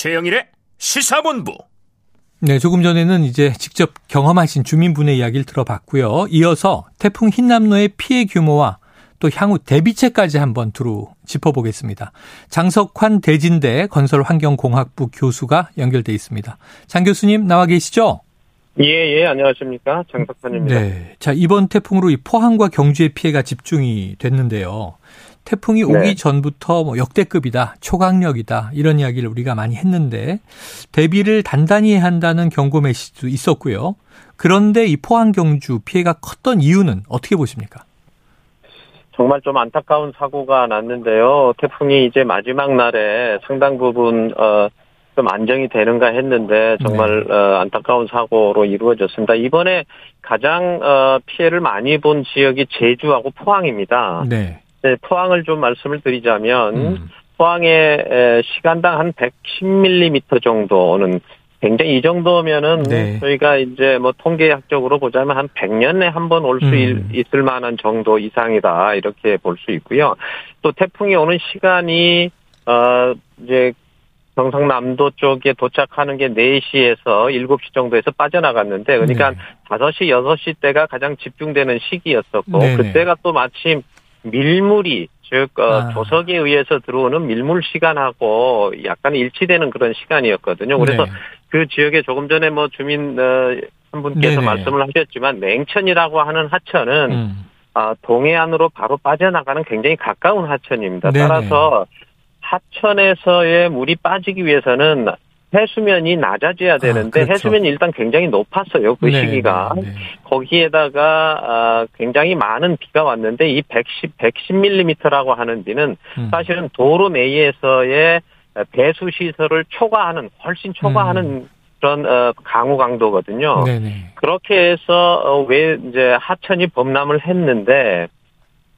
최영일의 시사본부. 네, 조금 전에는 이제 직접 경험하신 주민분의 이야기를 들어봤고요. 이어서 태풍 흰남노의 피해 규모와 또 향후 대비책까지 한번 두루 짚어보겠습니다. 장석환 대진대 건설환경공학부 교수가 연결돼 있습니다. 장 교수님 나와 계시죠? 예, 예, 안녕하십니까. 장석환입니다. 네. 자, 이번 태풍으로 이 포항과 경주의 피해가 집중이 됐는데요. 태풍이 네. 오기 전부터 뭐 역대급이다, 초강력이다, 이런 이야기를 우리가 많이 했는데, 대비를 단단히 해야 한다는 경고 메시지도 있었고요. 그런데 이 포항 경주 피해가 컸던 이유는 어떻게 보십니까? 정말 좀 안타까운 사고가 났는데요. 태풍이 이제 마지막 날에 상당 부분 어, 좀 안정이 되는가 했는데 정말 네. 어, 안타까운 사고로 이루어졌습니다. 이번에 가장 어, 피해를 많이 본 지역이 제주하고 포항입니다. 네. 네 포항을 좀 말씀을 드리자면 음. 포항에 시간당 한 110mm 정도는 굉장히 이 정도면은 네. 저희가 이제 뭐 통계학적으로 보자면 한 100년에 한 번 올수 음. 있을 만한 정도 이상이다 이렇게 볼 수 있고요. 또 태풍이 오는 시간이 어 이제 경상남도 쪽에 도착하는 게 4시에서 7시 정도에서 빠져나갔는데 그러니까 네. 5시, 6시 때가 가장 집중되는 시기였었고 네네. 그때가 또 마침 밀물이 즉 어, 아. 조석에 의해서 들어오는 밀물 시간하고 약간 일치되는 그런 시간이었거든요. 그래서 네. 그 지역에 조금 전에 뭐 주민 어, 한 분께서 네네. 말씀을 하셨지만 맹천이라고 하는 하천은 음. 아, 동해안으로 바로 빠져나가는 굉장히 가까운 하천입니다. 네네. 따라서 하천에서의 물이 빠지기 위해서는 해수면이 낮아져야 아, 되는데 아, 그렇죠. 해수면이 일단 굉장히 높았어요 그 네, 시기가 네, 네. 거기에다가 아, 굉장히 많은 비가 왔는데 이 110, 110mm라고 하는 비는 음. 사실은 도로 내에서의 배수 시설을 초과하는 훨씬 초과하는 음. 그런 어, 강우 강도거든요. 네네. 그렇게 해서 어, 왜 이제 하천이 범람을 했는데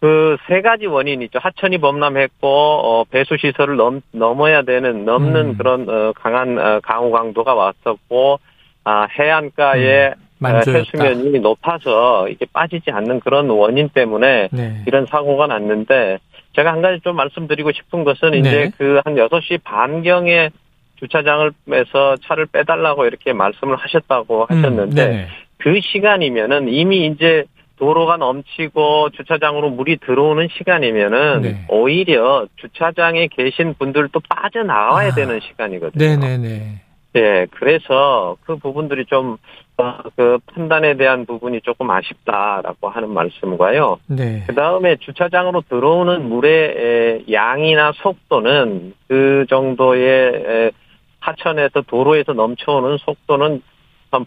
그 세 가지 원인이 있죠. 하천이 범람했고 어, 배수 시설을 넘 넘어야 되는 넘는 음. 그런 어, 강한 어, 강우 강도가 왔었고 아, 해안가에 음. 어, 해수면이 높아서 이게 빠지지 않는 그런 원인 때문에 네. 이런 사고가 났는데 제가 한 가지 좀 말씀드리고 싶은 것은 네. 이제 그 한 6시 반경에 주차장을 빼서 차를 빼달라고 이렇게 말씀을 하셨다고 음. 하셨는데 음. 그 시간이면은 이미 이제 도로가 넘치고 주차장으로 물이 들어오는 시간이면은 네. 오히려 주차장에 계신 분들도 빠져나와야 아. 되는 시간이거든요. 네네네. 네, 그래서 그 부분들이 좀, 어, 그 판단에 대한 부분이 조금 아쉽다라고 하는 말씀과요. 네. 그 다음에 주차장으로 들어오는 물의 양이나 속도는 그 정도의 하천에서 도로에서 넘쳐오는 속도는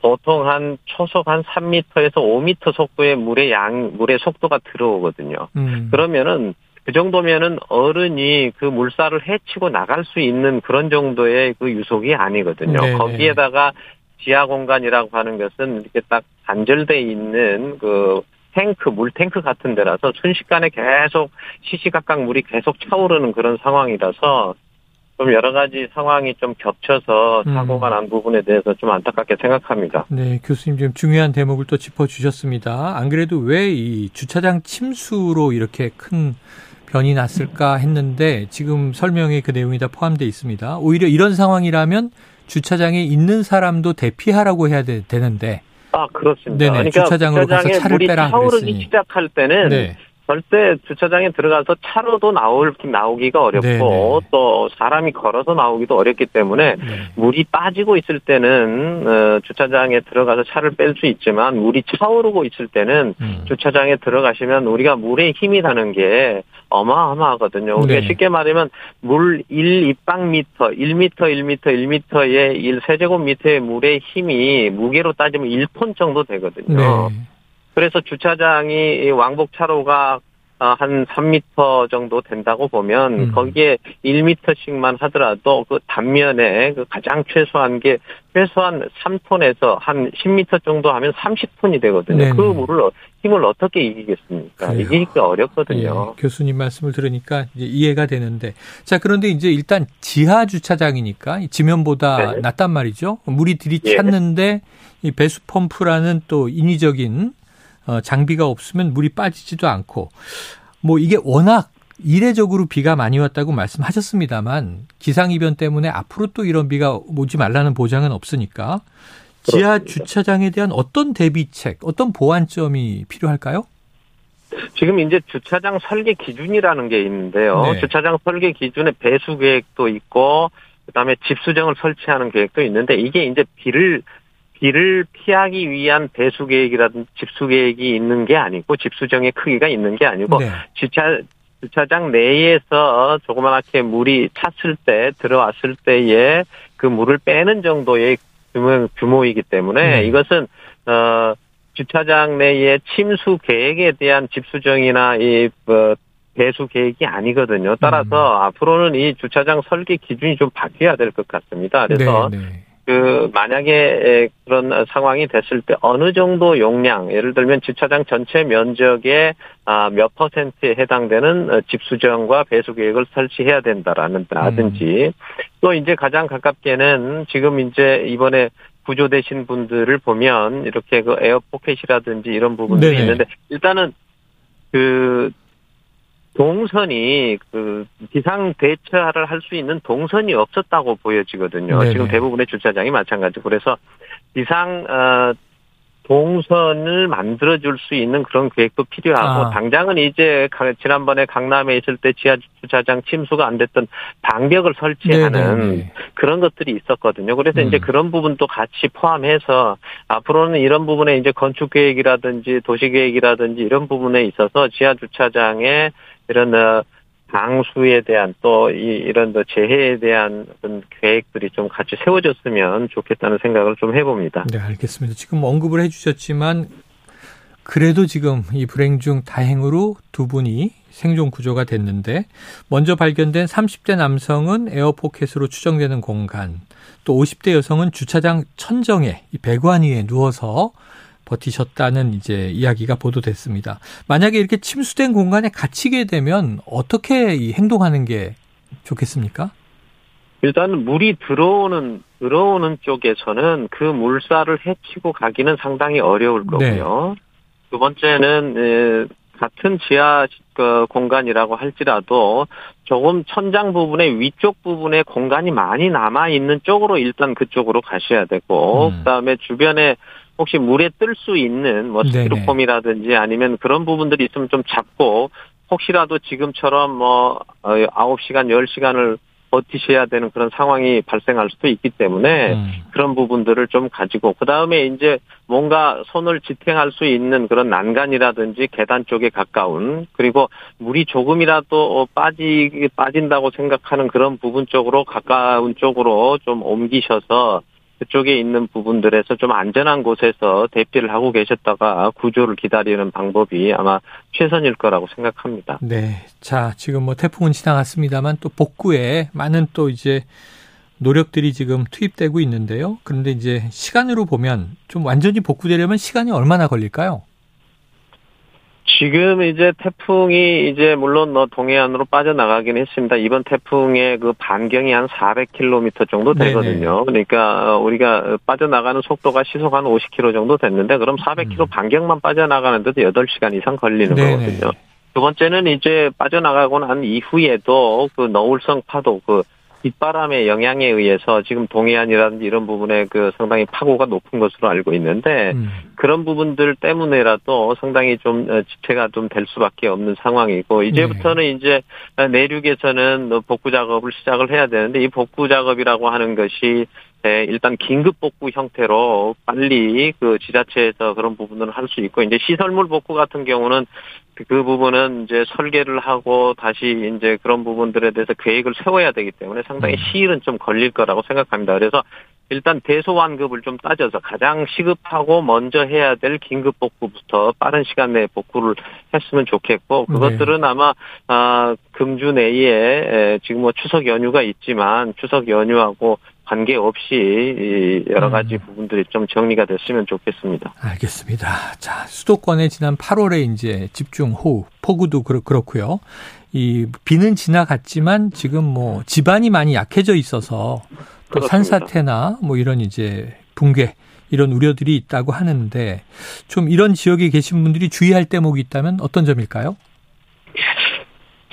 보통 한 초속 한 3m에서 5m 속도의 물의 양, 물의 속도가 들어오거든요. 음. 그러면은 그 정도면은 어른이 그 물살을 헤치고 나갈 수 있는 그런 정도의 그 유속이 아니거든요. 네 거기에다가 지하 공간이라고 하는 것은 이렇게 딱 단절돼 있는 그 탱크, 물 탱크 같은 데라서 순식간에 계속 시시각각 물이 계속 차오르는 그런 상황이라서 좀 여러 가지 상황이 좀 겹쳐서 음. 사고가 난 부분에 대해서 좀 안타깝게 생각합니다. 네, 교수님 지금 중요한 대목을 또 짚어주셨습니다. 안 그래도 왜 이 주차장 침수로 이렇게 큰 변이 났을까 했는데 지금 설명에 그 내용이 다 포함되어 있습니다. 오히려 이런 상황이라면 주차장에 있는 사람도 대피하라고 해야 되, 는데 아 그렇습니다. 네네, 그러니까 주차장으로 가서 차를 빼라 그랬으니. 시작할 때는 네. 절대 주차장에 들어가서 차로도 나올 나오기가 어렵고 네네. 네. 또 사람이 걸어서 나오기도 어렵기 때문에 네. 물이 빠지고 있을 때는 어, 주차장에 들어가서 차를 뺄 수 있지만 물이 차오르고 있을 때는 음. 주차장에 들어가시면 우리가 물에 힘이 가는 게 어마어마하거든요. 우리가 네. 쉽게 말하면 물 1 입방미터, 1미터, 1미터, 1미터의 1 세제곱미터의 물의 힘이 무게로 따지면 1톤 정도 되거든요. 네. 그래서 주차장이 왕복 차로가 어, 한 3미터 정도 된다고 보면 음. 거기에 1미터씩만 하더라도 그 단면에 그 가장 최소한 게 최소한 3톤에서 한 10미터 정도 하면 30톤이 되거든요. 네네. 그 물을 힘을 어떻게 이기겠습니까? 그래요. 이기기가 어렵거든요. 예, 교수님 말씀을 들으니까 이제 이해가 되는데 자 그런데 이제 일단 지하 주차장이니까 지면보다 네. 낫단 말이죠. 물이 들이찼는데 예. 이 배수 펌프라는 또 인위적인 어, 장비가 없으면 물이 빠지지도 않고 뭐 이게 워낙 이례적으로 비가 많이 왔다고 말씀하셨습니다만 기상이변 때문에 앞으로 또 이런 비가 오지 말라는 보장은 없으니까 지하 주차장에 대한 어떤 대비책, 어떤 보완점이 필요할까요? 지금 이제 주차장 설계 기준이라는 게 있는데요. 네. 주차장 설계 기준에 배수 계획도 있고 그다음에 집수정을 설치하는 계획도 있는데 이게 이제 비를 비를 피하기 위한 배수 계획이라든지 집수 계획이 있는 게 아니고 집수정의 크기가 있는 게 아니고 네. 주차 주차장 내에서 조그맣게 물이 찼을 때 들어왔을 때에 그 물을 빼는 정도의 규모, 규모이기 때문에 네. 이것은 어 주차장 내의 침수 계획에 대한 집수정이나 이 어, 배수 계획이 아니거든요. 따라서 음. 앞으로는 이 주차장 설계 기준이 좀 바뀌어야 될 것 같습니다. 그래서 네, 네. 그 만약에 그런 상황이 됐을 때 어느 정도 용량 예를 들면 주차장 전체 면적의 아, 몇 퍼센트에 해당되는 집 수정과 배수 계획을 설치해야 된다라는 라든지 음. 또 이제 가장 가깝게는 지금 이제 이번에 구조되신 분들을 보면 이렇게 그 에어포켓이라든지 이런 부분들이 네네. 있는데 일단은 그 동선이 그 비상 대처를 할 수 있는 동선이 없었다고 보여지거든요. 네네. 지금 대부분의 주차장이 마찬가지. 그래서 비상 어 동선을 만들어줄 수 있는 그런 계획도 필요하고 아. 당장은 이제 지난번에 강남에 있을 때 지하 주차장 침수가 안 됐던 방벽을 설치하는 네네. 그런 것들이 있었거든요. 그래서 음. 이제 그런 부분도 같이 포함해서 앞으로는 이런 부분에 이제 건축 계획이라든지 도시 계획이라든지 이런 부분에 있어서 지하 주차장에 이런 어, 방수에 대한 또 이, 이런 재해에 대한 어떤 계획들이 좀 같이 세워졌으면 좋겠다는 생각을 좀 해봅니다. 네, 알겠습니다. 지금 언급을 해주셨지만 그래도 지금 이 불행 중 다행으로 두 분이 생존 구조가 됐는데 먼저 발견된 30대 남성은 에어포켓으로 추정되는 공간, 또 50대 여성은 주차장 천정에 이 배관 위에 누워서 버티셨다는 이제 이야기가 보도됐습니다. 만약에 이렇게 침수된 공간에 갇히게 되면 어떻게 행동하는 게 좋겠습니까? 일단 물이 들어오는 들어오는 쪽에서는 그 물살을 헤치고 가기는 상당히 어려울 네. 거고요. 네. 두 번째는 같은 지하 그 공간이라고 할지라도 조금 천장 부분의 위쪽 부분에 공간이 많이 남아 있는 쪽으로 일단 그쪽으로 가셔야 되고 음. 그다음에 주변에 혹시 물에 뜰 수 있는 뭐 스티로폼이라든지 아니면 그런 부분들이 있으면 좀 잡고 혹시라도 지금처럼 뭐 9시간, 어, 10시간을 버티셔야 되는 그런 상황이 발생할 수도 있기 때문에 음. 그런 부분들을 좀 가지고 그다음에 이제 뭔가 손을 지탱할 수 있는 그런 난간이라든지 계단 쪽에 가까운 그리고 물이 조금이라도 빠지 빠진다고 생각하는 그런 부분 쪽으로 가까운 쪽으로 좀 옮기셔서 그쪽에 있는 부분들에서 좀 안전한 곳에서 대피를 하고 계셨다가 구조를 기다리는 방법이 아마 최선일 거라고 생각합니다. 네. 자, 지금 뭐 태풍은 지나갔습니다만 또 복구에 많은 또 이제 노력들이 지금 투입되고 있는데요. 그런데 이제 시간으로 보면 좀 완전히 복구되려면 시간이 얼마나 걸릴까요? 지금 이제 태풍이 이제 물론 뭐 동해안으로 빠져나가긴 했습니다. 이번 태풍의 그 반경이 한 400km 정도 되거든요. 네네. 그러니까 우리가 빠져나가는 속도가 시속 한 50km 정도 됐는데 그럼 400km 음. 반경만 빠져나가는데도 8시간 이상 걸리는 네네. 거거든요. 두 번째는 이제 빠져나가고 난 이후에도 그 너울성 파도 그 빗바람의 영향에 의해서 지금 동해안이라든지 이런 부분에 그 상당히 파고가 높은 것으로 알고 있는데 음. 그런 부분들 때문에라도 상당히 좀 어, 지체가 좀 될 수밖에 없는 상황이고 이제부터는 네. 이제 내륙에서는 복구 작업을 시작을 해야 되는데 이 복구 작업이라고 하는 것이 네, 일단 긴급 복구 형태로 빨리 그 지자체에서 그런 부분을 할 수 있고 이제 시설물 복구 같은 경우는 그 부분은 이제 설계를 하고 다시 이제 그런 부분들에 대해서 계획을 세워야 되기 때문에 상당히 음. 시일은 좀 걸릴 거라고 생각합니다. 그래서 일단 대소환급을 좀 따져서 가장 시급하고 먼저 해야 될 긴급 복구부터 빠른 시간 내에 복구를 했으면 좋겠고 그것들은 네. 아마 아 금주 내에 지금 뭐 추석 연휴가 있지만 추석 연휴하고 관계없이 여러 가지 음. 부분들이 좀 정리가 됐으면 좋겠습니다. 알겠습니다. 자, 수도권에 지난 8월에 이제 집중 호우, 폭우도 그렇고요. 이 비는 지나갔지만 지금 뭐 지반이 많이 약해져 있어서 또 산사태나 뭐 이런 이제 붕괴 이런 우려들이 있다고 하는데 좀 이런 지역에 계신 분들이 주의할 대목이 있다면 어떤 점일까요?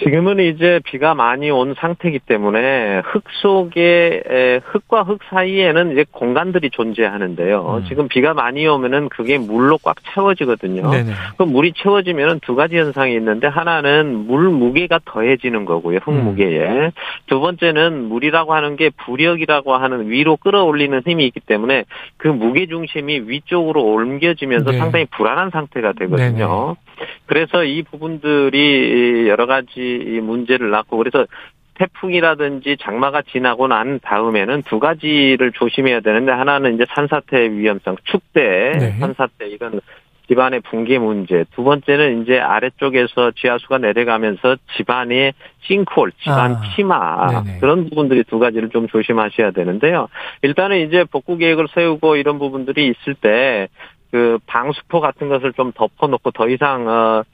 지금은 이제 비가 많이 온 상태이기 때문에 흙 속에 흙과 흙 사이에는 이제 공간들이 존재하는데요. 음. 지금 비가 많이 오면은 그게 물로 꽉 채워지거든요. 네네. 그 물이 채워지면은 두 가지 현상이 있는데 하나는 물 무게가 더해지는 거고요. 흙 음. 무게에. 두 번째는 물이라고 하는 게 부력이라고 하는 위로 끌어올리는 힘이 있기 때문에 그 무게 중심이 위쪽으로 옮겨지면서 네. 상당히 불안한 상태가 되거든요. 네네. 그래서 이 부분들이 여러 가지 문제를 낳고 그래서 태풍이라든지 장마가 지나고 난 다음에는 두 가지를 조심해야 되는데 하나는 이제 산사태 위험성, 축대, 네. 산사태 이건 집안의 붕괴 문제. 두 번째는 이제 아래쪽에서 지하수가 내려가면서 집안의 싱크홀, 집안 아, 치마 네네. 그런 부분들이 두 가지를 좀 조심하셔야 되는데요. 일단은 이제 복구 계획을 세우고 이런 부분들이 있을 때 그 방수포 같은 것을 좀 덮어놓고 더 이상 어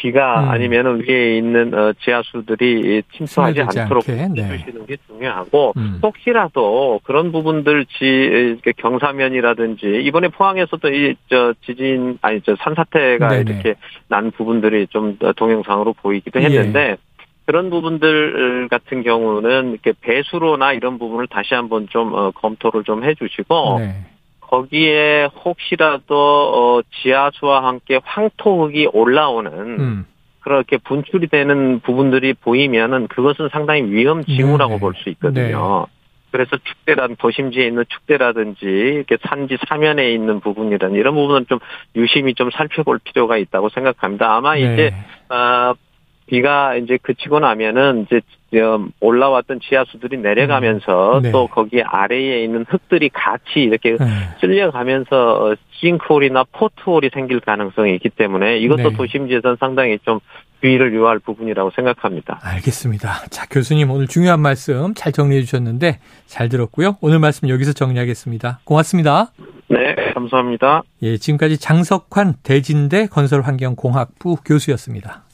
비가 음. 아니면은 위에 있는 어, 지하수들이 침투하지 않도록 해주시는 네. 게 중요하고 음. 혹시라도 그런 부분들 지 경사면이라든지 이번에 포항에서도 이 저 지진 아니 저 산사태가 네네. 이렇게 난 부분들이 좀 동영상으로 보이기도 했는데 예. 그런 부분들 같은 경우는 이렇게 배수로나 이런 부분을 다시 한번 좀 어, 검토를 좀 해주시고. 네. 거기에 혹시라도 어, 지하수와 함께 황토흙이 올라오는 음. 그렇게 분출이 되는 부분들이 보이면은 그것은 상당히 위험 징후라고 네. 볼수 있거든요. 네. 그래서 축대란 도심지에 있는 축대라든지 이렇게 산지 사면에 있는 부분이란 이런 부분은 좀 유심히 좀 살펴볼 필요가 있다고 생각합니다. 아마 네. 이제 어, 비가 이제 그치고 나면은 이제 올라왔던 지하수들이 내려가면서 음. 네. 또 거기 아래에 있는 흙들이 같이 이렇게 네. 쓸려가면서 싱크홀이나 포트홀이 생길 가능성이 있기 때문에 이것도 네. 도심지에서는 상당히 좀 주의를 요할 부분이라고 생각합니다. 알겠습니다. 자, 교수님 오늘 중요한 말씀 잘 정리해 주셨는데 잘 들었고요. 오늘 말씀 여기서 정리하겠습니다. 고맙습니다. 네, 감사합니다. 예, 지금까지 장석환 대진대 건설환경공학부 교수였습니다.